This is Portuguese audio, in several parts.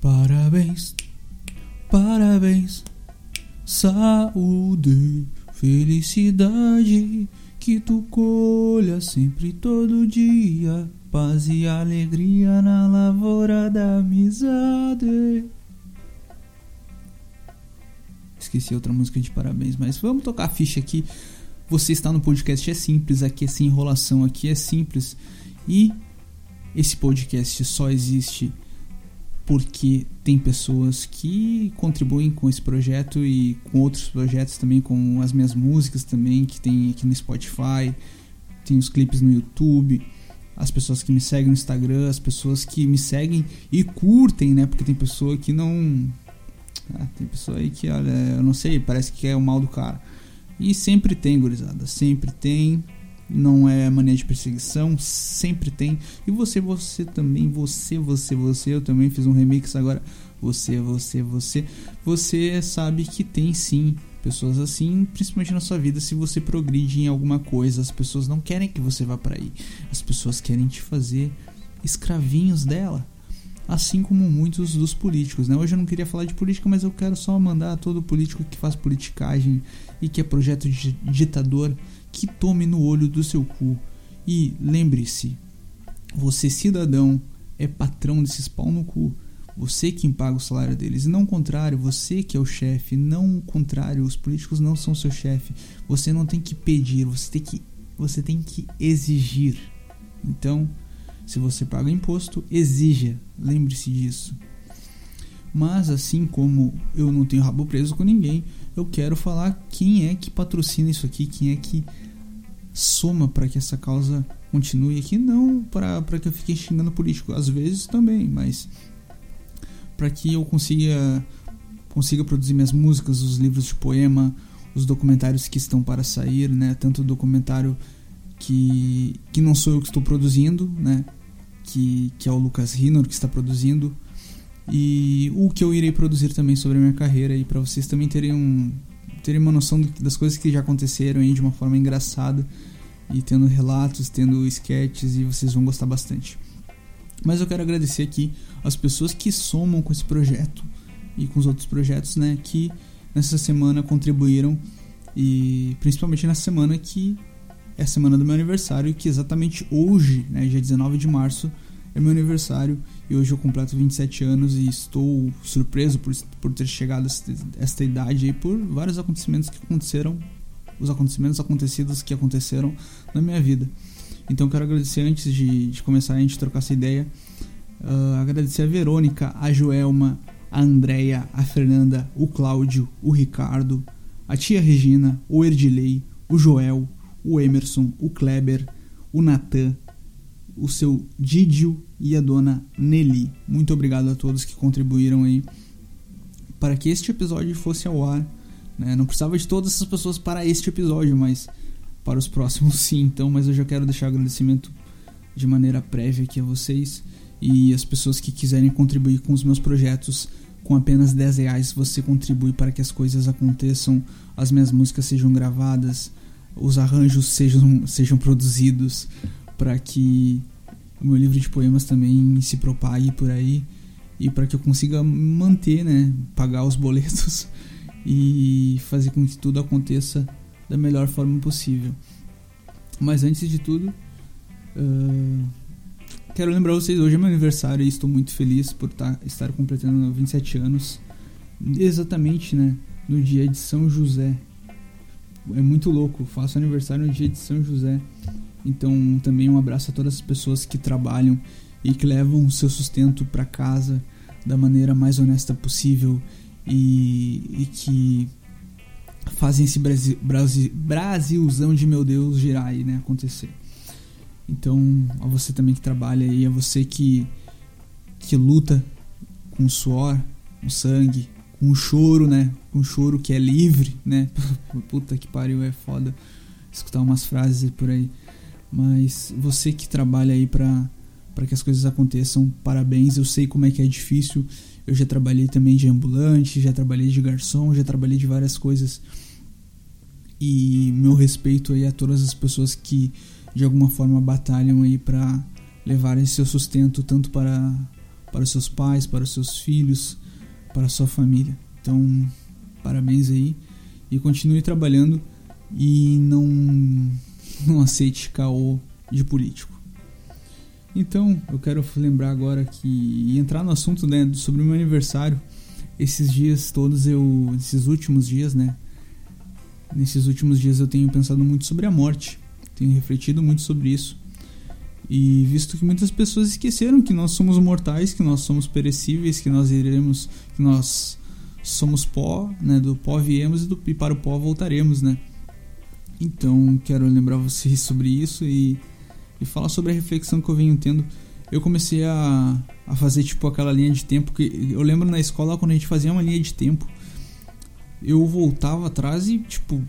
Parabéns, parabéns, saúde, felicidade, que tu colha sempre todo dia, paz e alegria na lavoura da amizade. Esqueci outra música de parabéns, mas vamos tocar a ficha aqui. Você está no podcast é simples, aqui é sem enrolação, aqui é simples. E esse podcast só existe porque tem pessoas que contribuem com esse projeto e com outros projetos também, com as minhas músicas também, que tem aqui no Spotify, tem os clipes no YouTube, as pessoas que me seguem no Instagram, as pessoas que me seguem e curtem, né? Porque tem pessoa que não. Ah, tem pessoa aí que, olha, eu não sei, parece que é o mal do cara. E sempre tem, gurizada, sempre tem não é mania de perseguição, sempre tem. E você, você também, você, você, você, eu também fiz um remix agora. Você, você, você, você sabe que tem sim pessoas assim, principalmente na sua vida, se você progride em alguma coisa, as pessoas não querem que você vá para aí. As pessoas querem te fazer escravinhos dela. Assim como muitos dos políticos, né? Hoje eu não queria falar de política, mas eu quero só mandar todo político que faz politicagem e que é projeto de ditador que tome no olho do seu cu. E lembre-se, você cidadão é patrão desses pau no cu. Você quem paga o salário deles, e não o contrário, você que é o chefe, não o contrário, os políticos não são seu chefe. Você não tem que pedir, você tem que você tem que exigir. Então, se você paga imposto, exija, lembre-se disso. Mas assim como eu não tenho rabo preso com ninguém, eu quero falar quem é que patrocina isso aqui, quem é que soma para que essa causa continue aqui, não para que eu fique xingando político, às vezes também, mas para que eu consiga consiga produzir minhas músicas, os livros de poema, os documentários que estão para sair, né? Tanto o documentário que que não sou eu que estou produzindo, né? Que que é o Lucas Rinor que está produzindo e o que eu irei produzir também sobre a minha carreira e para vocês também terem um terem uma noção das coisas que já aconteceram aí de uma forma engraçada e tendo relatos, tendo sketches e vocês vão gostar bastante. Mas eu quero agradecer aqui as pessoas que somam com esse projeto e com os outros projetos, né, que nessa semana contribuíram e principalmente na semana que é a semana do meu aniversário, que exatamente hoje, né, dia 19 de março, é meu aniversário e hoje eu completo 27 anos e estou surpreso por, por ter chegado a esta idade e por vários acontecimentos que aconteceram, os acontecimentos acontecidos que aconteceram na minha vida. Então quero agradecer antes de, de começar a gente trocar essa ideia, uh, agradecer a Verônica, a Joelma, a Andrea, a Fernanda, o Cláudio, o Ricardo, a tia Regina, o Erdilei, o Joel, o Emerson, o Kleber, o Natan, o seu Didio e a dona Nelly. Muito obrigado a todos que contribuíram aí para que este episódio fosse ao ar. Né? Não precisava de todas essas pessoas para este episódio, mas para os próximos sim. Então, mas eu já quero deixar agradecimento de maneira prévia aqui a vocês e as pessoas que quiserem contribuir com os meus projetos. Com apenas 10 reais você contribui para que as coisas aconteçam, as minhas músicas sejam gravadas, os arranjos sejam, sejam produzidos, para que o meu livro de poemas também se propague por aí e para que eu consiga manter, né, pagar os boletos e fazer com que tudo aconteça da melhor forma possível. Mas antes de tudo, uh, quero lembrar vocês, hoje é meu aniversário e estou muito feliz por tá, estar completando 27 anos, exatamente, né, no dia de São José. É muito louco, faço aniversário no dia de São José. Então, também um abraço a todas as pessoas que trabalham e que levam o seu sustento para casa da maneira mais honesta possível e, e que fazem esse Brasil, Brasil, Brasilzão de meu Deus girar e né, acontecer. Então, a você também que trabalha e a você que, que luta com suor, com sangue, com choro, né? Com choro que é livre, né? Puta que pariu, é foda escutar umas frases por aí. Mas você que trabalha aí para para que as coisas aconteçam, parabéns. Eu sei como é que é difícil. Eu já trabalhei também de ambulante, já trabalhei de garçom, já trabalhei de várias coisas. E meu respeito aí a todas as pessoas que de alguma forma batalham aí para levarem seu sustento tanto para para os seus pais, para os seus filhos, para a sua família. Então, parabéns aí e continue trabalhando e não não aceite caô de político. Então, eu quero lembrar agora que e entrar no assunto né, sobre o meu aniversário. Esses dias todos eu, esses últimos dias, né? Nesses últimos dias eu tenho pensado muito sobre a morte. Tenho refletido muito sobre isso. E visto que muitas pessoas esqueceram que nós somos mortais, que nós somos perecíveis, que nós iremos, que nós somos pó, né? Do pó viemos e, do, e para o pó voltaremos, né? Então quero lembrar vocês sobre isso e, e falar sobre a reflexão que eu venho tendo. Eu comecei a, a fazer tipo aquela linha de tempo que eu lembro na escola quando a gente fazia uma linha de tempo, eu voltava atrás e tipo,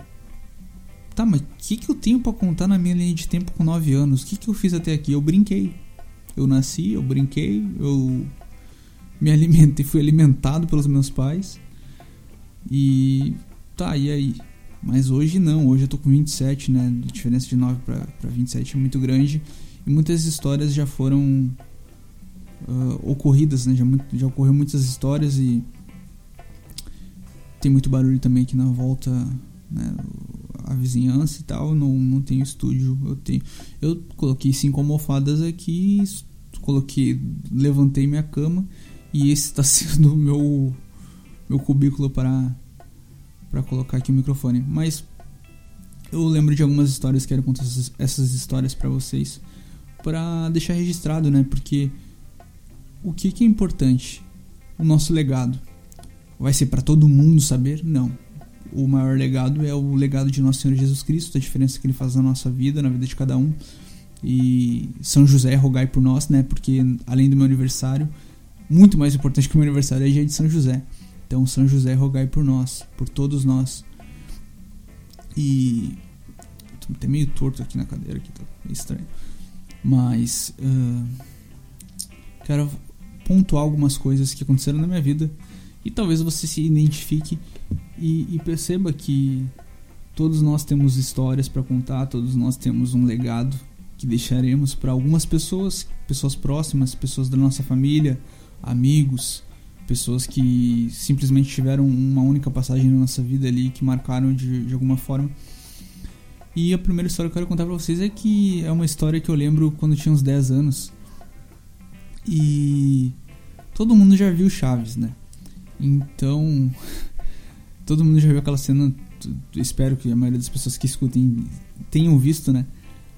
tá, mas o que, que eu tenho para contar na minha linha de tempo com 9 anos? O que, que eu fiz até aqui? Eu brinquei. Eu nasci, eu brinquei, eu me alimentei, fui alimentado pelos meus pais. E tá, e aí? Mas hoje não, hoje eu tô com 27, né? A diferença de 9 para 27 é muito grande. E muitas histórias já foram uh, ocorridas, né? Já, já ocorreu muitas histórias e tem muito barulho também aqui na volta, né? A vizinhança e tal. Não, não tenho estúdio. Eu tenho. Eu coloquei cinco almofadas aqui, coloquei, levantei minha cama e esse está sendo o meu meu cubículo para para colocar aqui o microfone. Mas eu lembro de algumas histórias, quero contar essas, histórias para vocês, para deixar registrado, né? Porque o que, que é importante? O nosso legado. Vai ser para todo mundo saber? Não. O maior legado é o legado de nosso Senhor Jesus Cristo, a diferença que ele faz na nossa vida, na vida de cada um. E São José, rogai por nós, né? Porque além do meu aniversário, muito mais importante que o meu aniversário é dia de São José. Então, São José, rogai por nós, por todos nós. E. Até meio torto aqui na cadeira, aqui, tá estranho. Mas. Uh, quero pontuar algumas coisas que aconteceram na minha vida. E talvez você se identifique e, e perceba que todos nós temos histórias para contar, todos nós temos um legado que deixaremos para algumas pessoas, pessoas próximas, pessoas da nossa família, amigos, pessoas que simplesmente tiveram uma única passagem na nossa vida ali que marcaram de, de alguma forma. E a primeira história que eu quero contar pra vocês é que é uma história que eu lembro quando eu tinha uns 10 anos. E todo mundo já viu Chaves, né? Então, todo mundo já viu aquela cena. Espero que a maioria das pessoas que escutem tenham visto, né?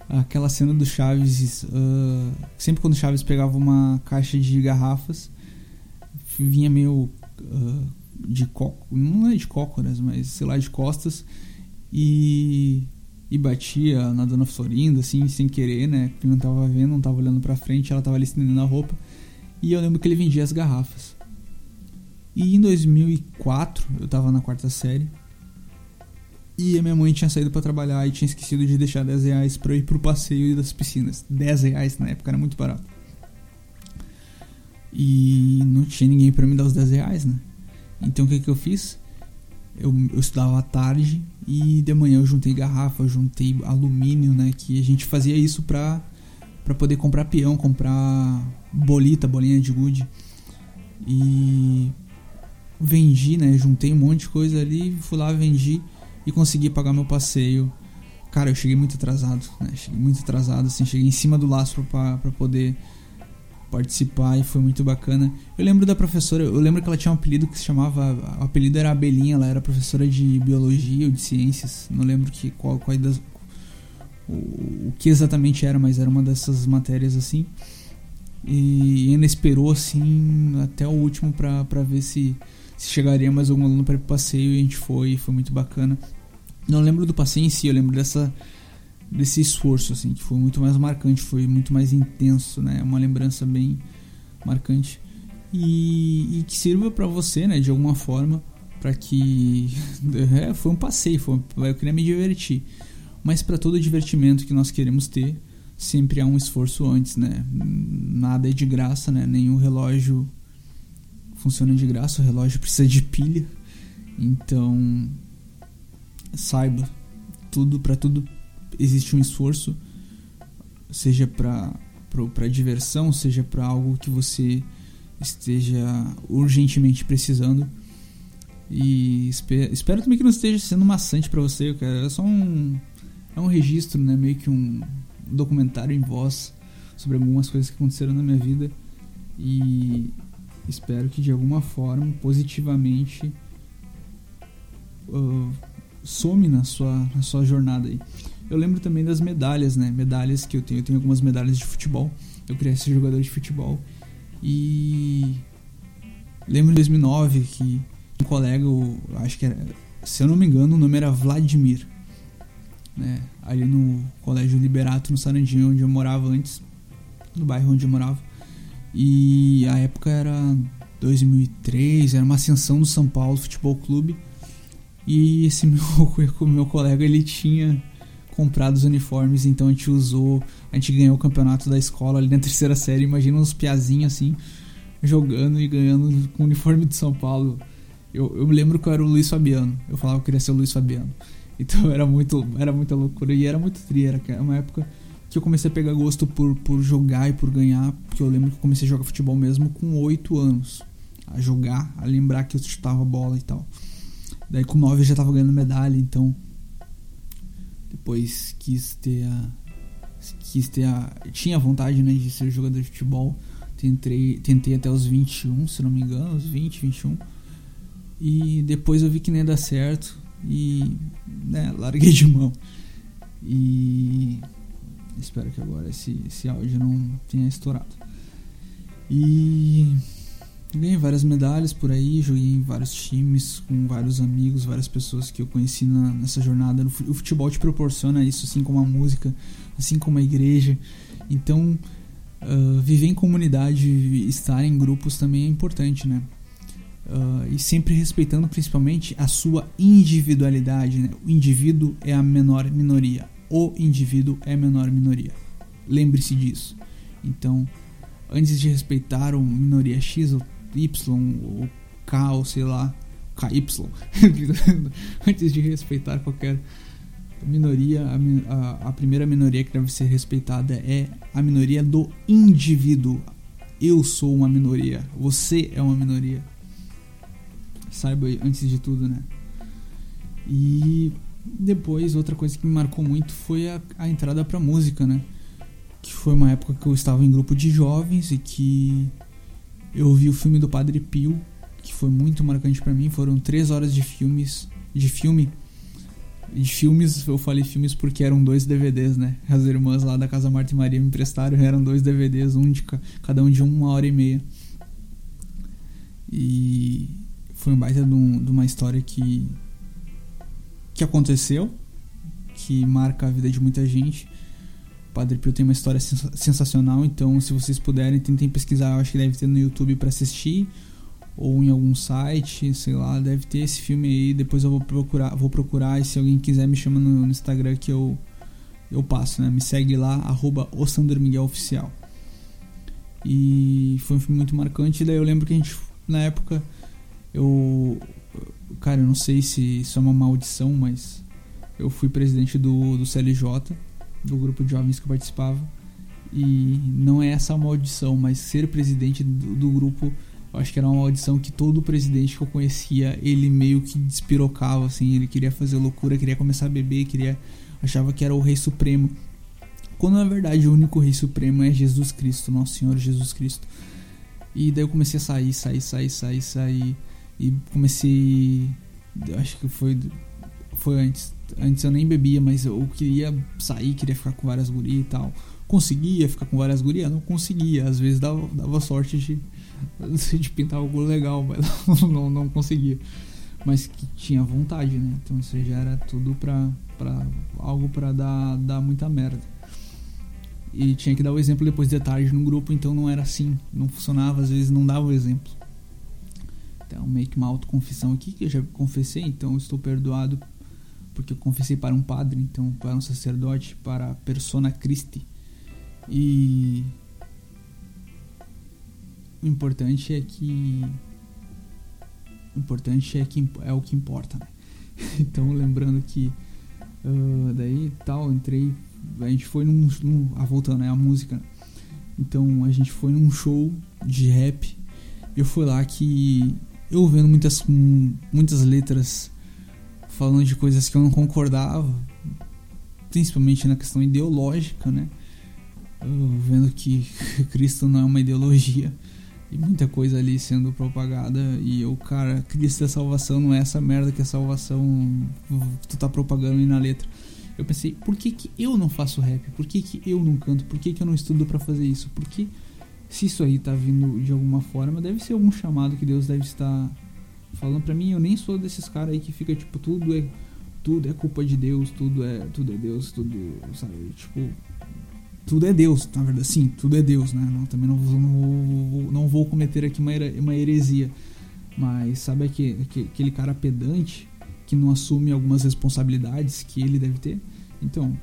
Aquela cena do Chaves. Uh, sempre quando Chaves pegava uma caixa de garrafas vinha meio uh, de coco, não é de cócoras, mas sei lá, de costas e e batia na dona Florinda assim, sem querer, né? Que não tava vendo, não tava olhando para frente, ela tava ali estendendo a roupa. E eu lembro que ele vendia as garrafas. E em 2004, eu tava na quarta série. E a minha mãe tinha saído para trabalhar e tinha esquecido de deixar 10 reais pra eu ir pro passeio das piscinas. 10 reais na época era muito barato. E não tinha ninguém para me dar os 10 reais, né? Então o que, que eu fiz? Eu, eu estudava à tarde e de manhã eu juntei garrafa, juntei alumínio, né? Que a gente fazia isso pra, pra poder comprar peão, comprar bolita, bolinha de gude. E vendi, né? Juntei um monte de coisa ali, fui lá, vendi e consegui pagar meu passeio. Cara, eu cheguei muito atrasado, né? Cheguei muito atrasado, assim, cheguei em cima do laço pra, pra poder participar e foi muito bacana. Eu lembro da professora, eu lembro que ela tinha um apelido que se chamava, o apelido era Abelhinha, ela era professora de biologia ou de ciências, não lembro que qual, qual das, o, o que exatamente era, mas era uma dessas matérias assim. E ainda esperou assim até o último para ver se, se chegaria mais algum aluno para o passeio e a gente foi, foi muito bacana. Não lembro do passeio em si, eu lembro dessa desse esforço, assim, que foi muito mais marcante, foi muito mais intenso, né? Uma lembrança bem marcante e, e que sirva para você, né, de alguma forma, para que é, foi um passeio, foi, eu queria me divertir, mas para todo divertimento que nós queremos ter, sempre há um esforço antes, né? Nada é de graça, né? Nenhum relógio funciona de graça, o relógio precisa de pilha, então saiba tudo para tudo existe um esforço, seja para diversão, seja para algo que você esteja urgentemente precisando. E espero, espero também que não esteja sendo maçante para você, cara. É só um é um registro, né, meio que um documentário em voz sobre algumas coisas que aconteceram na minha vida e espero que de alguma forma positivamente uh, some na sua, na sua jornada aí. Eu lembro também das medalhas, né? Medalhas que eu tenho. Eu tenho algumas medalhas de futebol. Eu queria ser jogador de futebol. E lembro em 2009 que um colega, acho que era, se eu não me engano, o nome era Vladimir, né? Ali no Colégio Liberato, no Sarandinho, onde eu morava antes, no bairro onde eu morava. E a época era 2003, era uma ascensão do São Paulo Futebol Clube. E esse meu, meu colega ele tinha comprado os uniformes, então a gente usou, a gente ganhou o campeonato da escola ali na terceira série. Imagina uns piazinhos assim, jogando e ganhando com o uniforme de São Paulo. Eu, eu me lembro que eu era o Luiz Fabiano, eu falava que eu queria ser o Luiz Fabiano. Então era muito, era muita loucura e era muito tri, era uma época que eu comecei a pegar gosto por, por jogar e por ganhar, porque eu lembro que eu comecei a jogar futebol mesmo com 8 anos. A jogar, a lembrar que eu chutava bola e tal. Daí com 9 eu já tava ganhando medalha, então depois quis ter a quis ter a tinha vontade, né, de ser jogador de futebol. Tentei, tentei até os 21, se não me engano, os 20, 21. E depois eu vi que nem ia dar certo e né, larguei de mão. E espero que agora esse, esse áudio não tenha estourado. E ganhei várias medalhas por aí, joguei em vários times, com vários amigos, várias pessoas que eu conheci na, nessa jornada. O futebol te proporciona isso, assim como a música, assim como a igreja. Então, uh, viver em comunidade, estar em grupos também é importante, né? Uh, e sempre respeitando principalmente a sua individualidade. Né? O indivíduo é a menor minoria. O indivíduo é a menor minoria. Lembre-se disso. Então, antes de respeitar uma minoria X ou Y ou K ou sei lá, KY, antes de respeitar qualquer minoria, a, a, a primeira minoria que deve ser respeitada é a minoria do indivíduo. Eu sou uma minoria, você é uma minoria saiba antes de tudo, né? E depois, outra coisa que me marcou muito foi a, a entrada pra música, né? Que foi uma época que eu estava em grupo de jovens e que eu vi o filme do Padre Pio, que foi muito marcante para mim. Foram três horas de filmes, de filme. De filmes, eu falei filmes porque eram dois DVDs, né? As irmãs lá da Casa Marta e Maria me emprestaram, eram dois DVDs, um de cada um de uma hora e meia. E foi um baita de, um, de uma história que que aconteceu, que marca a vida de muita gente. Padre Pio tem uma história sensacional, então se vocês puderem, tentem pesquisar, eu acho que deve ter no YouTube para assistir ou em algum site, sei lá, deve ter esse filme aí, depois eu vou procurar, vou procurar e se alguém quiser me chama no, no Instagram que eu eu passo, né? Me segue lá arroba oficial. E foi um filme muito marcante, daí eu lembro que a gente na época eu. Cara, eu não sei se isso é uma maldição, mas eu fui presidente do, do CLJ, do grupo de jovens que eu participava. E não é essa a maldição, mas ser presidente do, do grupo, eu acho que era uma maldição que todo presidente que eu conhecia, ele meio que despirocava, assim, ele queria fazer loucura, queria começar a beber, queria achava que era o rei supremo. Quando na verdade o único rei supremo é Jesus Cristo, nosso Senhor Jesus Cristo. E daí eu comecei a sair, sair, sair, sair, sair. E comecei. Acho que foi. Foi antes. Antes eu nem bebia, mas eu queria sair, queria ficar com várias gurias e tal. Conseguia ficar com várias gurias? Não conseguia. Às vezes dava, dava sorte de, de pintar algo legal, mas não, não, conseguia. Mas que tinha vontade, né? Então isso já era tudo pra. pra algo pra dar, dar muita merda. E tinha que dar o exemplo depois de tarde no grupo, então não era assim. Não funcionava, às vezes não dava o exemplo. Então, meio que uma autoconfissão aqui, que eu já confessei, então estou perdoado porque eu confessei para um padre, então para um sacerdote, para a persona Christi. E o importante é que o importante é que é o que importa, né? Então, lembrando que uh, daí tal, entrei, a gente foi num, num ah, voltando, né, a música. Então, a gente foi num show de rap Eu fui lá que eu vendo muitas, muitas letras falando de coisas que eu não concordava, principalmente na questão ideológica, né? Eu vendo que Cristo não é uma ideologia e muita coisa ali sendo propagada e eu, cara, Cristo é salvação, não é essa merda que é salvação que tu tá propagando aí na letra. Eu pensei, por que, que eu não faço rap? Por que, que eu não canto? Por que, que eu não estudo para fazer isso? Por que se isso aí tá vindo de alguma forma, deve ser algum chamado que Deus deve estar falando para mim. Eu nem sou desses caras aí que fica tipo tudo é tudo é culpa de Deus, tudo é tudo é Deus, tudo, sabe? Tipo, tudo é Deus, na verdade, sim, tudo é Deus, né? Não, também não vou, não vou, não vou cometer aqui uma, uma heresia. Mas sabe aquele, aquele cara pedante que não assume algumas responsabilidades que ele deve ter? Então,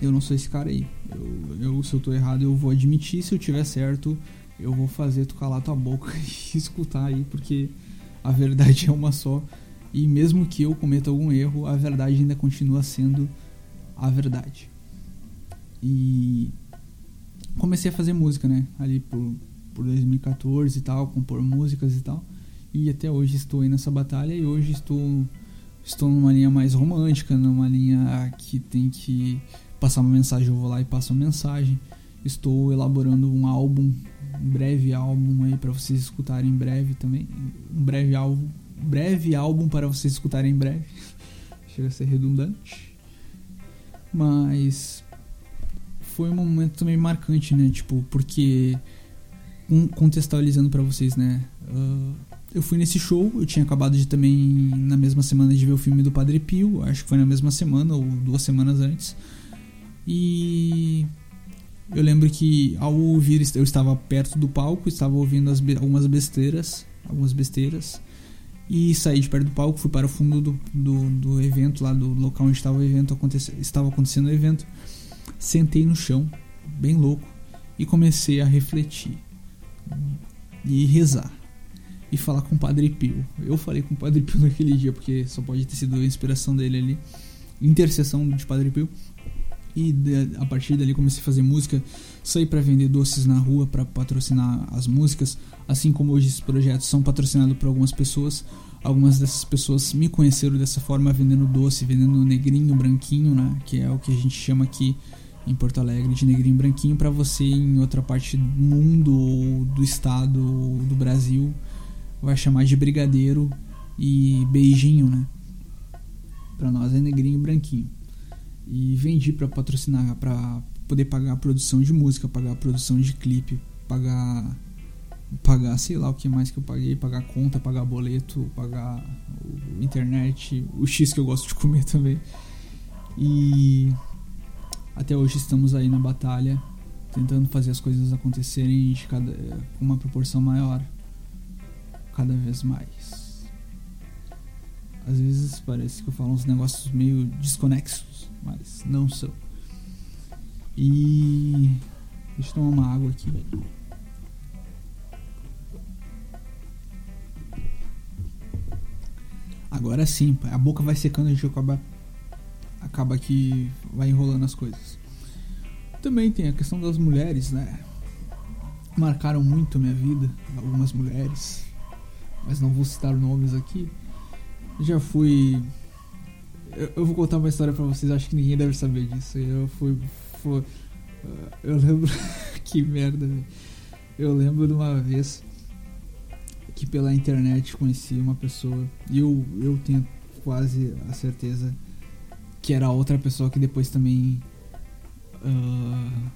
eu não sou esse cara aí. Eu, eu, se eu tô errado, eu vou admitir. Se eu tiver certo, eu vou fazer tu calar tua boca e escutar aí, porque a verdade é uma só. E mesmo que eu cometa algum erro, a verdade ainda continua sendo a verdade. E comecei a fazer música, né? Ali por, por 2014 e tal, compor músicas e tal. E até hoje estou aí nessa batalha e hoje estou estou numa linha mais romântica, numa linha que tem que passar uma mensagem, eu vou lá e passo uma mensagem. Estou elaborando um álbum, um breve álbum aí para vocês escutarem em breve também. Um breve álbum, breve álbum para vocês escutarem em breve. Chega a ser redundante. Mas foi um momento também marcante, né? Tipo, porque contextualizando para vocês, né? Uh, eu fui nesse show, eu tinha acabado de também na mesma semana de ver o filme do Padre Pio, acho que foi na mesma semana ou duas semanas antes. E eu lembro que ao ouvir, eu estava perto do palco, estava ouvindo as, algumas besteiras, algumas besteiras, e saí de perto do palco, fui para o fundo do, do, do evento, lá do local onde estava o evento, aconte, estava acontecendo o evento, sentei no chão, bem louco, e comecei a refletir e rezar e falar com o Padre Pio. Eu falei com o Padre Pio naquele dia porque só pode ter sido a inspiração dele ali, intercessão de Padre Pio. E a partir dali comecei a fazer música, saí para vender doces na rua para patrocinar as músicas, assim como hoje esses projetos são patrocinados por algumas pessoas. Algumas dessas pessoas me conheceram dessa forma vendendo doce, vendendo negrinho, branquinho, né, que é o que a gente chama aqui em Porto Alegre de negrinho branquinho para você em outra parte do mundo ou do estado ou do Brasil vai chamar de brigadeiro e beijinho, né? Para nós é negrinho e branquinho e vendi para patrocinar, para poder pagar a produção de música, pagar a produção de clipe, pagar pagar sei lá o que mais que eu paguei, pagar conta, pagar boleto, pagar internet, o X que eu gosto de comer também. E até hoje estamos aí na batalha, tentando fazer as coisas acontecerem de cada, uma proporção maior, cada vez mais. Às vezes parece que eu falo uns negócios meio desconexos, mas não são. E. Deixa eu tomar uma água aqui. Agora sim, a boca vai secando, a gente acaba, acaba que vai enrolando as coisas. Também tem a questão das mulheres, né? Marcaram muito a minha vida, algumas mulheres, mas não vou citar nomes aqui já fui. Eu, eu, vou contar uma história pra vocês, acho que ninguém deve saber disso. Eu fui. uh, eu lembro. que merda, véio. Eu lembro de uma vez que pela internet conheci uma pessoa e eu, eu tenho quase a certeza que era outra pessoa que depois também. Uh,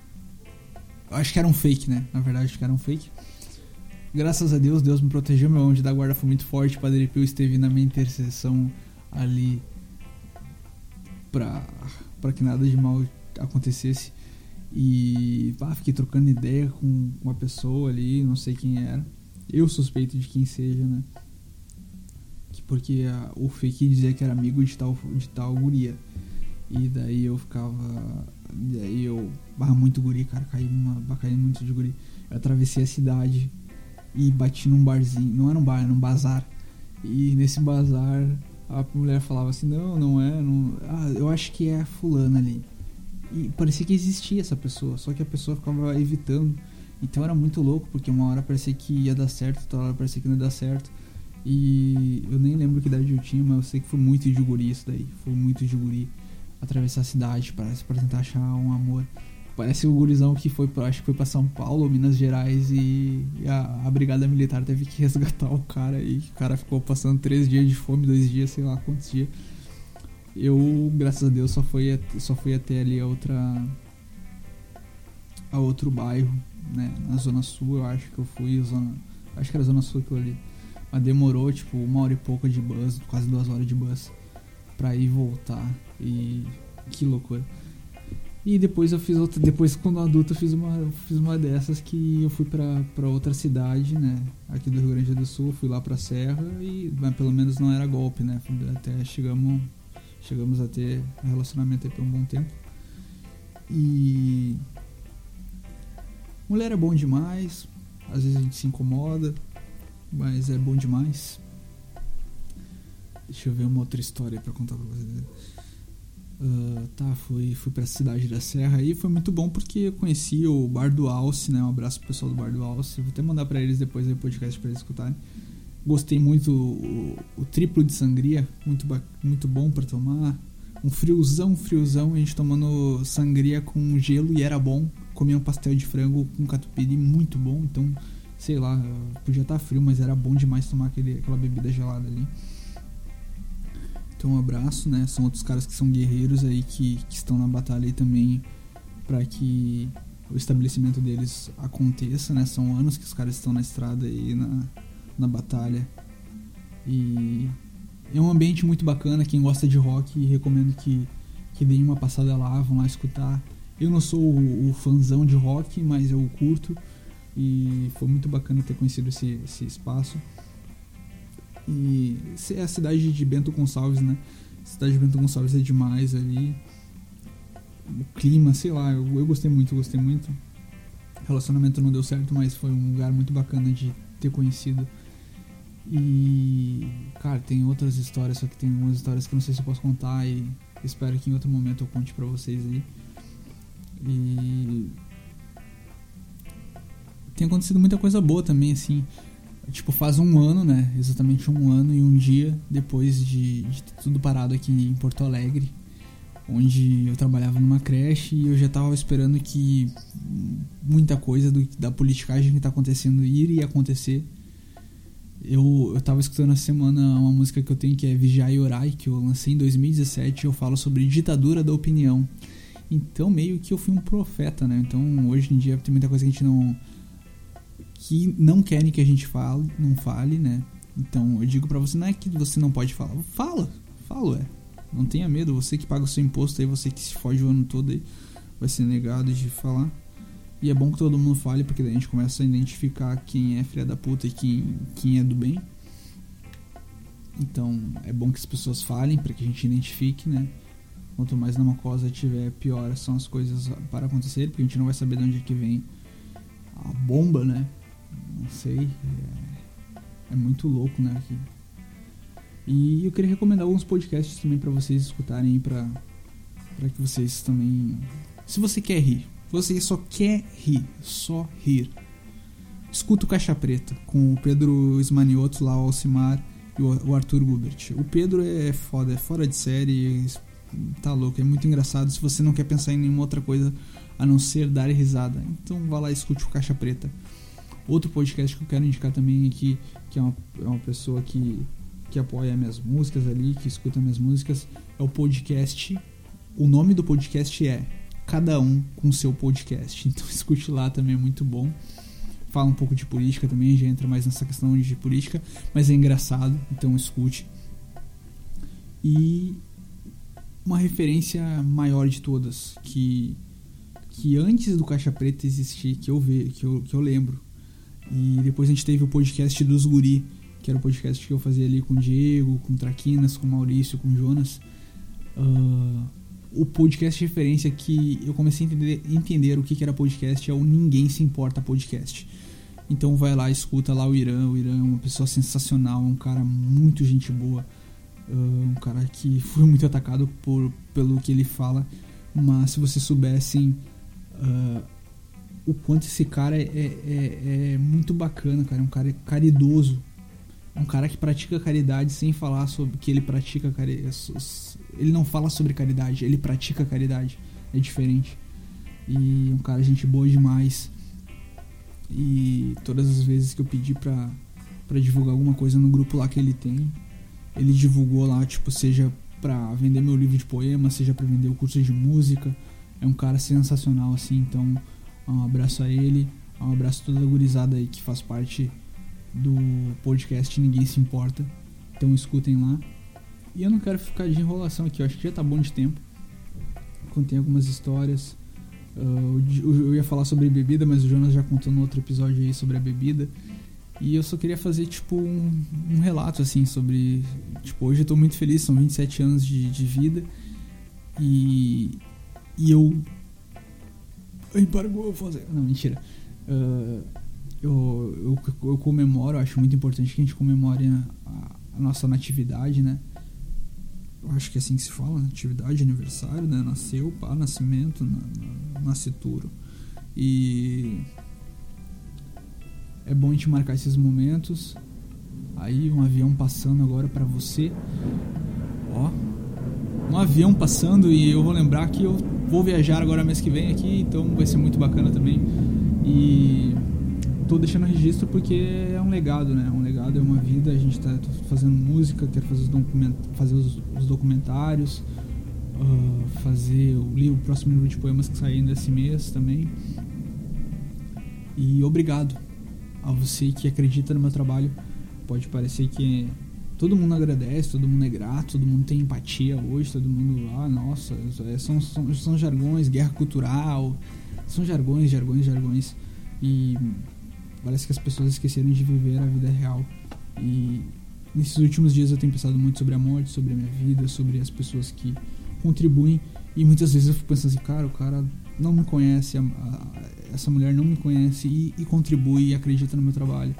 acho que era um fake, né? Na verdade, acho que era um fake. Graças a Deus, Deus me protegeu, meu anjo da guarda foi muito forte. Padre Pio esteve na minha intercessão ali pra, pra que nada de mal acontecesse. E ah, fiquei trocando ideia com uma pessoa ali, não sei quem era. Eu suspeito de quem seja, né? Porque a, o fake dizia que era amigo de tal, de tal guria. E daí eu ficava. Daí eu. Barra muito guri, cara. Caí, uma, caí muito de guri. Eu atravessei a cidade e bati num barzinho. Não era um bar, era um bazar. E nesse bazar a mulher falava assim: Não, não é. Não, ah, eu acho que é fulana ali. E parecia que existia essa pessoa, só que a pessoa ficava evitando. Então era muito louco, porque uma hora parecia que ia dar certo, outra hora parecia que não ia dar certo. E eu nem lembro que idade eu tinha, mas eu sei que foi muito de guri isso daí. Foi muito de guri atravessar a cidade para tentar achar um amor. Parece o gurizão que foi, pra, acho que foi pra São Paulo Minas Gerais e, e a, a, brigada militar teve que resgatar o cara e o cara ficou passando três dias de fome, dois dias, sei lá quantos dias. Eu, graças a Deus, só fui, só fui até ali a outra. a outro bairro, né? Na Zona Sul, eu acho que eu fui, zona, acho que era Zona Sul aquilo ali. Mas demorou, tipo, uma hora e pouca de bus, quase duas horas de bus, pra ir voltar. E que loucura. E depois eu fiz outra, depois quando adulto eu fiz uma, fiz uma dessas que eu fui pra outra cidade, né, aqui do Rio Grande do Sul, fui lá pra Serra e pelo menos não era golpe, né, até chegamos, chegamos a ter relacionamento aí por um bom tempo. E mulher é bom demais, às vezes a gente se incomoda, mas é bom demais. Deixa eu ver uma outra história para contar pra vocês. Uh, tá, fui, fui pra cidade da Serra e foi muito bom porque eu conheci o Bar do Alce, né? Um abraço pro pessoal do Bar do Alce. Vou até mandar para eles depois o podcast para eles escutarem. Gostei muito o, o, triplo de sangria, muito, muito bom para tomar. Um friozão, friozão, a gente tomando sangria com gelo e era bom. Comia um pastel de frango com catupiry muito bom, então, sei lá, podia estar tá frio, mas era bom demais tomar aquele, aquela bebida gelada ali. Então um abraço, né? São outros caras que são guerreiros aí que, que estão na batalha aí também para que o estabelecimento deles aconteça, né? São anos que os caras estão na estrada aí na, na batalha. E é um ambiente muito bacana, quem gosta de rock recomendo que, que deem uma passada lá, vão lá escutar. Eu não sou o, o fãzão de rock, mas eu curto e foi muito bacana ter conhecido esse, esse espaço. E é a cidade de Bento Gonçalves, né? A cidade de Bento Gonçalves é demais ali. O clima, sei lá, eu, eu gostei muito, gostei muito. O relacionamento não deu certo, mas foi um lugar muito bacana de ter conhecido. E, cara, tem outras histórias, só que tem algumas histórias que eu não sei se eu posso contar e espero que em outro momento eu conte pra vocês aí. E. Tem acontecido muita coisa boa também, assim. Tipo, faz um ano, né? Exatamente um ano e um dia depois de, de tudo parado aqui em Porto Alegre, onde eu trabalhava numa creche e eu já tava esperando que muita coisa do, da politicagem que tá acontecendo iria acontecer. Eu, eu tava escutando essa semana uma música que eu tenho que é Vigiar e Orai, que eu lancei em 2017 eu falo sobre ditadura da opinião. Então, meio que eu fui um profeta, né? Então, hoje em dia tem muita coisa que a gente não que não querem que a gente fale, não fale, né? Então eu digo para você, não é que você não pode falar, fala, fala, é. Não tenha medo, você que paga o seu imposto aí, você que se foge o ano todo aí, vai ser negado de falar. E é bom que todo mundo fale, porque daí a gente começa a identificar quem é filha da puta e quem, quem é do bem. Então é bom que as pessoas falem para que a gente identifique, né? Quanto mais uma coisa tiver, pior são as coisas para acontecer, porque a gente não vai saber de onde é que vem a bomba, né? Não sei. É, é muito louco, né? Aqui. E eu queria recomendar alguns podcasts também para vocês escutarem para para que vocês também se você quer rir, você só quer rir, só rir. Escuta o Caixa Preta com o Pedro Esmanioto lá, o Alcimar e o Arthur Gubert. O Pedro é foda, é fora de série, tá louco, é muito engraçado se você não quer pensar em nenhuma outra coisa a não ser dar risada. Então vá lá e escute o Caixa Preta. Outro podcast que eu quero indicar também aqui, que é uma, é uma pessoa que, que apoia minhas músicas ali, que escuta minhas músicas, é o podcast. O nome do podcast é Cada Um com seu podcast. Então escute lá também, é muito bom. Fala um pouco de política também, já entra mais nessa questão de política, mas é engraçado, então escute. E uma referência maior de todas, que, que antes do Caixa Preta existir, que eu, ve, que eu, que eu lembro, e depois a gente teve o podcast dos Guri, que era o podcast que eu fazia ali com o Diego, com o Traquinas, com o Maurício, com o Jonas. Uh, o podcast de referência que eu comecei a entender, entender o que, que era podcast é o Ninguém Se Importa Podcast. Então vai lá, escuta lá o Irã. O Irã é uma pessoa sensacional, um cara muito gente boa. Uh, um cara que foi muito atacado por, pelo que ele fala. Mas se vocês soubessem uh, o quanto esse cara é, é, é muito bacana, cara. É um cara caridoso. É um cara que pratica caridade sem falar sobre que ele pratica caridade. Ele não fala sobre caridade, ele pratica caridade. É diferente. E é um cara gente boa demais. E todas as vezes que eu pedi pra, pra divulgar alguma coisa no grupo lá que ele tem, ele divulgou lá, tipo, seja pra vender meu livro de poema, seja pra vender o curso de música. É um cara sensacional, assim, então um abraço a ele, um abraço a toda a gurizada aí que faz parte do podcast Ninguém Se Importa. Então escutem lá. E eu não quero ficar de enrolação aqui, eu acho que já tá bom de tempo. Contém algumas histórias. Uh, eu ia falar sobre bebida, mas o Jonas já contou no outro episódio aí sobre a bebida. E eu só queria fazer, tipo, um, um relato, assim, sobre. Tipo, hoje eu tô muito feliz, são 27 anos de, de vida. E. E eu. Embargou fazer. Não, mentira. Uh, eu, eu, eu, comemoro, acho muito importante que a gente comemore a, a, nossa natividade, né? Eu acho que é assim que se fala, natividade, aniversário, né? Nasceu, pá, nascimento, na, na, nascituro. E é bom a gente marcar esses momentos. Aí um avião passando agora para você. Ó, um avião passando e eu vou lembrar que eu vou viajar agora mês que vem aqui, então vai ser muito bacana também. E tô deixando registro porque é um legado, né? Um legado é uma vida, a gente tá fazendo música, quero fazer os, document, fazer os, os documentários, uh, fazer o, livro, o próximo livro de poemas que sai ainda esse mês também. E obrigado a você que acredita no meu trabalho. Pode parecer que todo mundo agradece, todo mundo é grato, todo mundo tem empatia hoje, todo mundo, ah, nossa, é, são, são, são jargões, guerra cultural, são jargões, jargões, jargões. E parece que as pessoas esqueceram de viver a vida real. E nesses últimos dias eu tenho pensado muito sobre a morte, sobre a minha vida, sobre as pessoas que contribuem. E muitas vezes eu fico pensando assim, cara, o cara não me conhece, a, a, essa mulher não me conhece e, e, contribui e acredita no meu trabalho.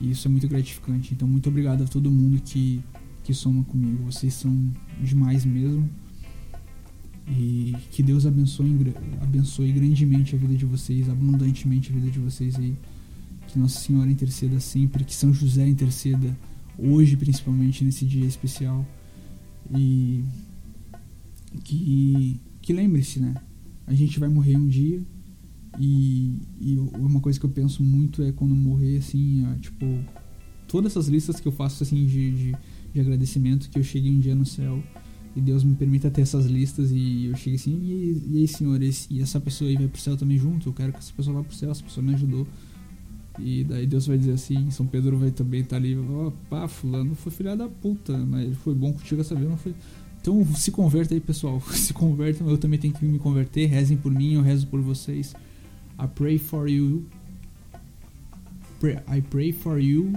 E isso é muito gratificante. Então, muito obrigado a todo mundo que, que soma comigo. Vocês são demais mesmo. E que Deus abençoe, abençoe grandemente a vida de vocês, abundantemente a vida de vocês aí. Que Nossa Senhora interceda sempre, que São José interceda hoje, principalmente nesse dia especial. E que, que lembre-se, né? A gente vai morrer um dia. E, e uma coisa que eu penso muito é quando morrer, assim, ó, tipo, todas essas listas que eu faço, assim, de, de, de, agradecimento, que eu chegue um dia no céu e Deus me permita ter essas listas e eu chegue assim, e, e aí, senhor, esse, e essa pessoa aí vai pro céu também junto? Eu quero que essa pessoa vá pro céu, essa pessoa me ajudou. E daí Deus vai dizer assim, São Pedro vai também estar tá ali, ó, pá, fulano foi filha da puta, mas foi bom contigo essa vez, não foi... Então se converta aí, pessoal. Se convertam, eu também tenho que me converter. Rezem por mim, eu rezo por vocês. I pray for you. I pray for you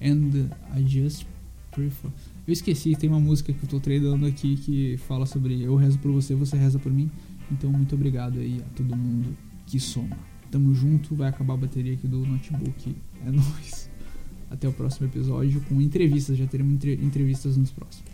and I just pray for. Eu esqueci, tem uma música que eu tô treinando aqui que fala sobre eu rezo por você, você reza por mim. Então muito obrigado aí a todo mundo que soma. Tamo junto, vai acabar a bateria aqui do notebook. É nóis. Até o próximo episódio com entrevistas, já teremos entrevistas nos próximos.